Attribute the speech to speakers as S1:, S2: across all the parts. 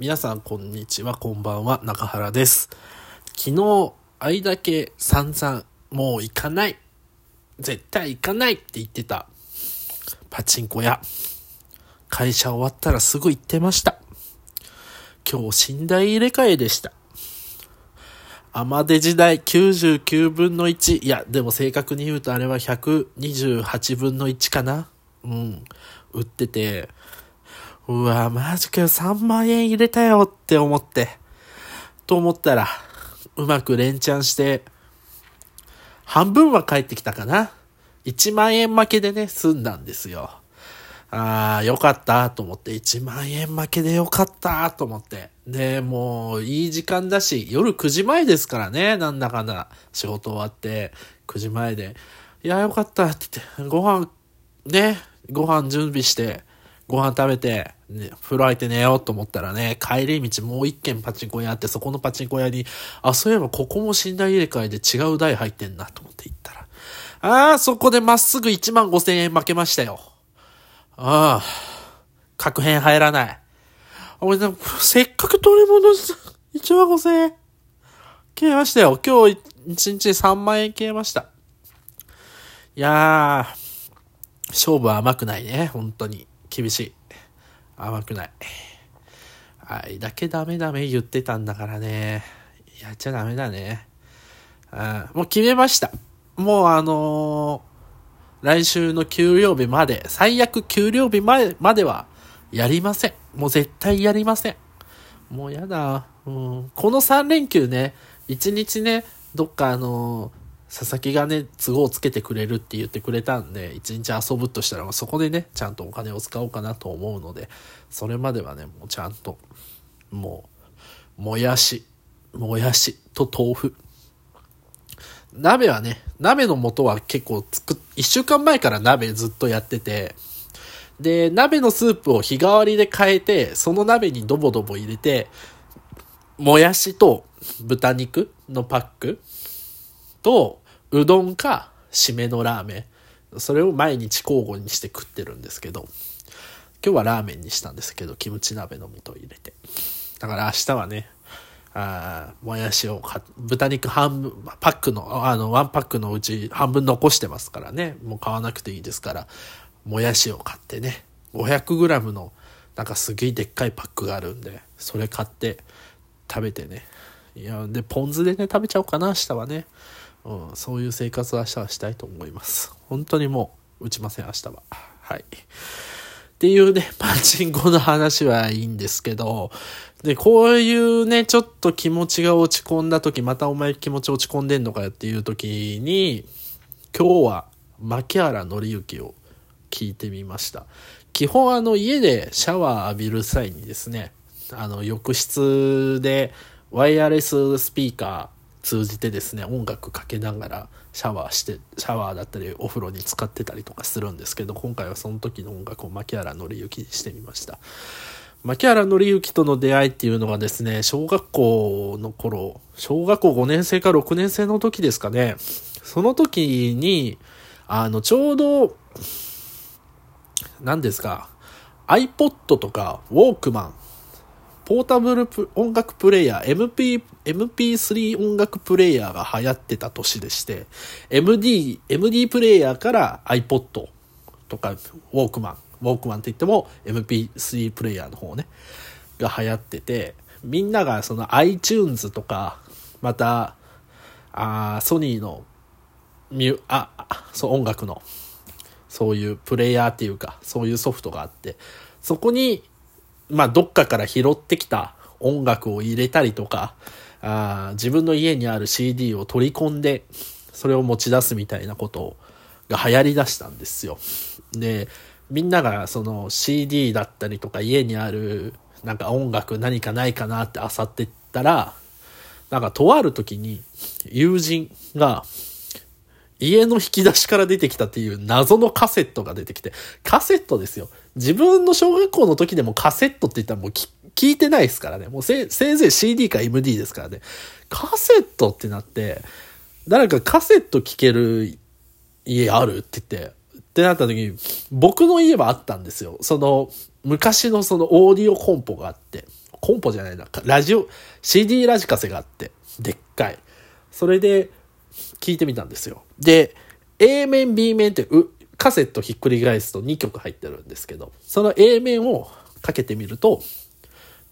S1: 皆さんこんにちは、こんばんは、中原です。昨日、あいだけ散々、もう行かない。絶対行かないって言ってた。パチンコ屋。会社終わったらすぐ行ってました。今日、寝台入れ替えでした。アマデ時代99分の1。いや、でも正確に言うとあれは128分の1かな。うん。売ってて、うわ、マジかよ、3万円入れたよって思って。と思ったら、うまく連チャンして、半分は返ってきたかな。1万円負けでね、済んだんですよ。ああ、よかったと思って、1万円負けでよかったと思って。で、もう、いい時間だし、夜9時前ですからね、なんだかんだ、仕事終わって、9時前で、いや、よかったって言って、ご飯、ね、ご飯準備して、ご飯食べて、ね、風呂入って寝ようと思ったらね、帰り道もう一軒パチンコ屋あって、そこのパチンコ屋に、あ、そういえばここも寝台入れ替えで違う台入ってんなと思って行ったら、ああ、そこでまっすぐ1万5千円負けましたよ。ああ、確変入らない。俺、せっかく取り戻す、1万5千円。消えましたよ。今日1日3万円消えました。いやー、勝負は甘くないね。本当に。厳しい。甘くない。あいだけダメダメ言ってたんだからね。やっちゃダメだね。あもう決めました。もうあのー来週の給料日まで、最悪給料日までまではやりません。もう絶対やりません。もうやだ。うん、この3連休ね、1日ね、どっかあの佐々木がね、都合つけてくれるって言ってくれたんで、一日遊ぶとしたら、そこでね、ちゃんとお金を使おうかなと思うので、それまではね、もうちゃんと、もう、もやし、もやしと豆腐。鍋はね、鍋の素は結構作っ、一週間前から鍋ずっとやってて、で、鍋のスープを日替わりで変えて、その鍋にドボドボ入れて、もやしと豚肉のパックと、うどんか、締めのラーメン。それを毎日交互にして食ってるんですけど、今日はラーメンにしたんですけど、キムチ鍋の素を入れて。だから明日はね、あもやしを買っ豚肉半分、パックの、あの、ワンパックのうち半分残してますからね、もう買わなくていいですから、もやしを買ってね、500g の、なんかすげえでっかいパックがあるんで、それ買って食べてね。いや、で、ポン酢でね、食べちゃおうかな、明日はね。うん、そういう生活を明日はしたいと思います。本当にもう、打ちません、明日は。はい。っていうね、パチンコの話はいいんですけど、で、こういうね、ちょっと気持ちが落ち込んだ時、またお前気持ち落ち込んでんのかよっていう時に、今日は牧原紀之を聞いてみました。基本あの家でシャワー浴びる際にですね、あの浴室でワイヤレススピーカー通じてですね、音楽かけながらシャワーして、シャワーだったりお風呂に使ってたりとかするんですけど、今回はその時の音楽を牧原紀之にしてみました。牧原紀之との出会いっていうのがですね、小学校の頃、小学校5年生か6年生の時ですかね、その時に、あの、ちょうど、何ですか、iPod とか、ウォークマン、ポータブル音楽プレイヤー、MP、MP3 音楽プレイヤーが流行ってた年でして、MD、MD プレイヤーから iPod とか、ウォークマン、ウォークマンって言っても MP3 プレイヤーの方ね、が流行ってて、みんながその iTunes とか、また、あソニーのミュ、あ、あそう、音楽の、そういうプレイヤーっていうか、そういうソフトがあって、そこに、まあ、どっかから拾ってきた音楽を入れたりとか、あ自分の家にある CD を取り込んで、それを持ち出すみたいなことが流行り出したんですよ。で、みんながその CD だったりとか家にあるなんか音楽何かないかなって漁ってったら、なんかとある時に友人が家の引き出しから出てきたっていう謎のカセットが出てきて、カセットですよ。自分の小学校の時でもカセットって言ったらもうき聞いてないですからね。もうせせいぜい CD か MD ですからね。カセットってなって、誰かカセット聴ける家あるって言って、ってなった時に、僕の家はあったんですよ。その、昔のそのオーディオコンポがあって、コンポじゃないな、ラジオ、CD ラジカセがあって、でっかい。それで、聞いてみたんですよ。で、A 面、B 面ってう、カセットひっくり返すと2曲入ってるんですけど、その A 面をかけてみると、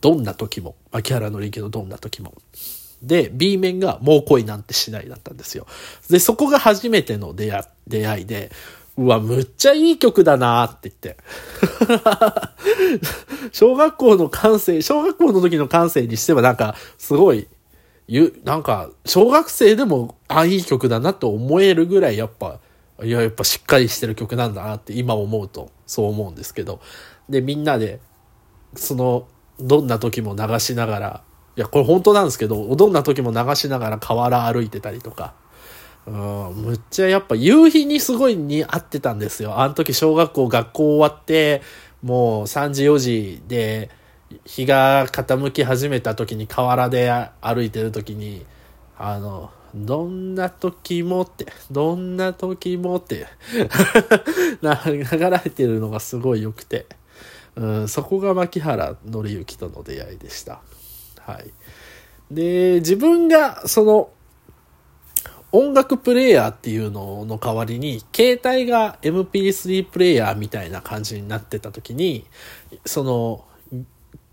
S1: どんな時も、牧原のりきのどんな時も。で、B 面がもう恋なんてしないだったんですよ。で、そこが初めての出会出会いで、うわ、むっちゃいい曲だなって言って。小学校の感性、小学校の時の感性にしてはなんか、すごい、ゆ、なんか、小学生でも、あ、いい曲だなと思えるぐらい、やっぱ、いや、やっぱしっかりしてる曲なんだなって今思うと、そう思うんですけど。で、みんなで、その、どんな時も流しながら、いや、これ本当なんですけど、どんな時も流しながら河原歩いてたりとか、うん、むっちゃやっぱ夕日にすごい似合ってたんですよ。あの時小学校学校終わって、もう3時4時で、日が傾き始めた時に河原で歩いてる時に、あの、どんな時もって、どんな時もって 流れてるのがすごい良くて、うん、そこが牧原紀之との出会いでした。はい。で、自分がその音楽プレイヤーっていうのの代わりに、携帯が MP3 プレイヤーみたいな感じになってた時に、その、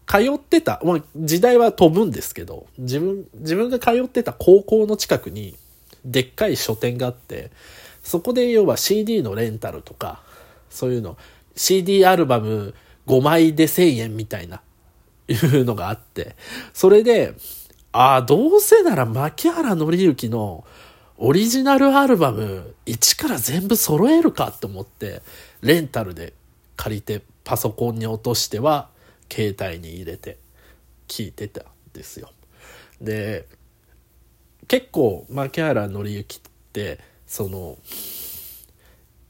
S1: 通ってた、まあ、時代は飛ぶんですけど、自分、自分が通ってた高校の近くに、でっかい書店があって、そこで要は CD のレンタルとか、そういうの、CD アルバム5枚で1000円みたいな、いうのがあって、それで、ああ、どうせなら牧原紀之のオリジナルアルバム一から全部揃えるかと思って、レンタルで借りてパソコンに落としては、携帯に入れて聞いてたんですよ。で、結構、牧原紀之って、その、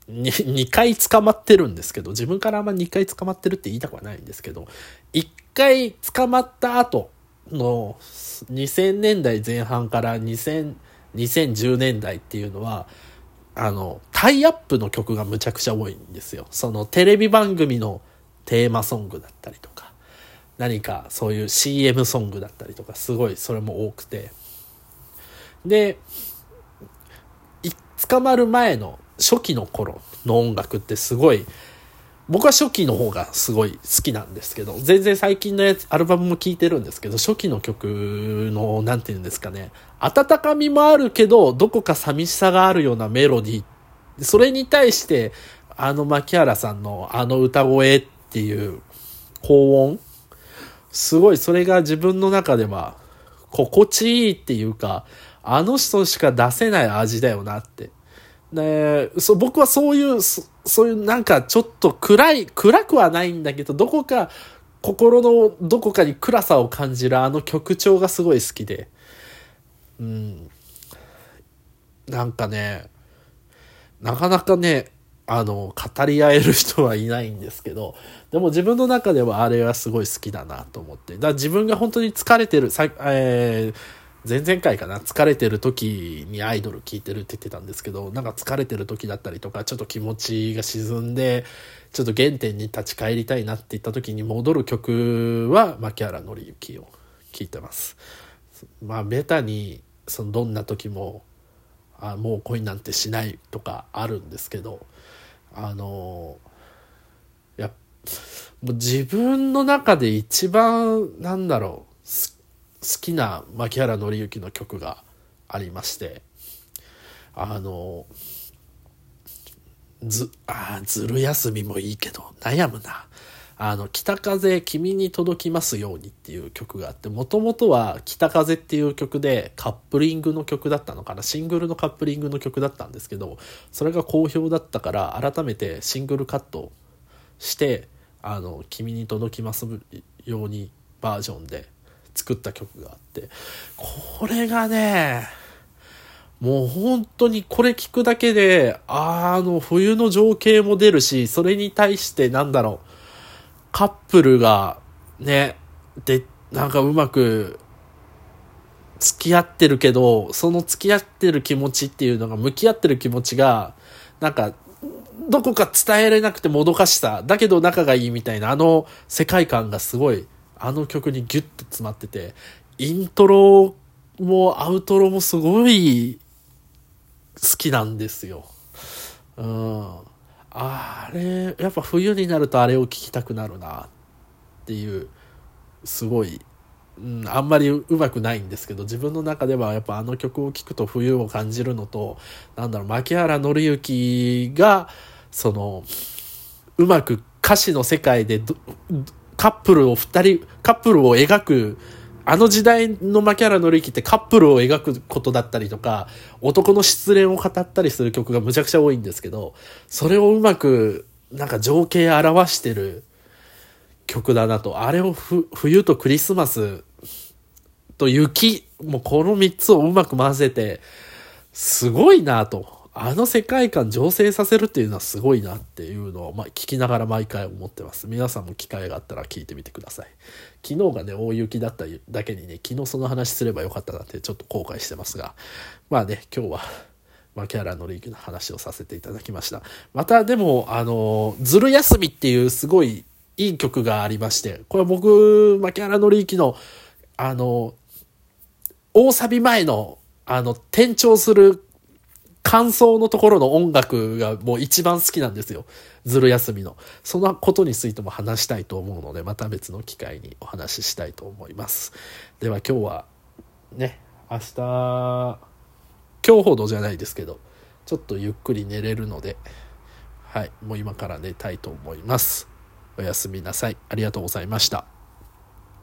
S1: 2回捕まってるんですけど、自分からあんま2回捕まってるって言いたくはないんですけど、1回捕まった後の2000年代前半から2000、2010年代っていうのは、あの、タイアップの曲がむちゃくちゃ多いんですよ。そのテレビ番組のテーマソングだったりとか、何かそういう CM ソングだったりとか、すごいそれも多くて。で、捕まる前の初期の頃の音楽ってすごい、僕は初期の方がすごい好きなんですけど、全然最近のやつ、アルバムも聴いてるんですけど、初期の曲の、なんて言うんですかね、温かみもあるけど、どこか寂しさがあるようなメロディー、それに対して、あの牧原さんのあの歌声っていう高音、すごいそれが自分の中では心地いいっていうか、あの人しか出せない味だよなってで、そ僕はそういうそ、そういうなんかちょっと暗い、暗くはないんだけど、どこか心のどこかに暗さを感じるあの曲調がすごい好きで、うん。なんかね、なかなかね、あの、語り合える人はいないんですけど、でも自分の中ではあれはすごい好きだなと思って。だから自分が本当に疲れてる、さえー前々回かな、疲れてる時にアイドル聴いてるって言ってたんですけど、なんか疲れてる時だったりとか、ちょっと気持ちが沈んで、ちょっと原点に立ち返りたいなって言った時に戻る曲は、牧原紀之を聴いてます。まあ、ベタに、その、どんな時も、あもう恋なんてしないとかあるんですけど、あの、やもう自分の中で一番、なんだろう、好きな牧原紀之の曲がありましてあのずあずる休みもいいけど悩むな。あの、北風君に届きますようにっていう曲があって、もともとは北風っていう曲でカップリングの曲だったのかな、シングルのカップリングの曲だったんですけど、それが好評だったから改めてシングルカットして、あの、君に届きますようにバージョンで作った曲があって、これがね、もう本当にこれ聞くだけで、あの、冬の情景も出るし、それに対してなんだろう、カップルがね、で、なんかうまく付き合ってるけど、その付き合ってる気持ちっていうのが、向き合ってる気持ちが、なんか、どこか伝えれなくてもどかしさ、だけど仲がいいみたいな、あの世界観がすごいあの曲にギュッと詰まってて、イントロもアウトロもすごい好きなんですよ。うん。あれ、やっぱ冬になるとあれを聴きたくなるなっていう、すごい、うん、あんまりうまくないんですけど、自分の中ではやっぱあの曲を聴くと冬を感じるのと、なんだろう、牧原紀之が、その、うまく歌詞の世界でカップルを二人、カップルを描くあの時代の牧原紀之ってカップルを描くことだったりとか、男の失恋を語ったりする曲がむちゃくちゃ多いんですけど、それをうまく、なんか情景表してる曲だなと。あれを冬とクリスマスと雪、もうこの三つをうまく混ぜて、すごいなと。あの世界観醸成させるっていうのはすごいなっていうのを、まあ、聞きながら毎回思ってます。皆さんも機会があったら聞いてみてください。昨日がね、大雪だっただけにね、昨日その話すればよかったなってちょっと後悔してますが、まあね、今日は、牧原紀之のリーグの話をさせていただきました。またでも、あの、ずる休みっていうすごいいい曲がありまして、これは僕、牧原紀之の、あの、大サビ前の、あの、転調する感想のところの音楽がもう一番好きなんですよ。ずる休みの。そのことについても話したいと思うので、また別の機会にお話ししたいと思います。では今日は、ね、明日、今日ほどじゃないですけど、ちょっとゆっくり寝れるので、はい、もう今から寝たいと思います。おやすみなさい。ありがとうございました。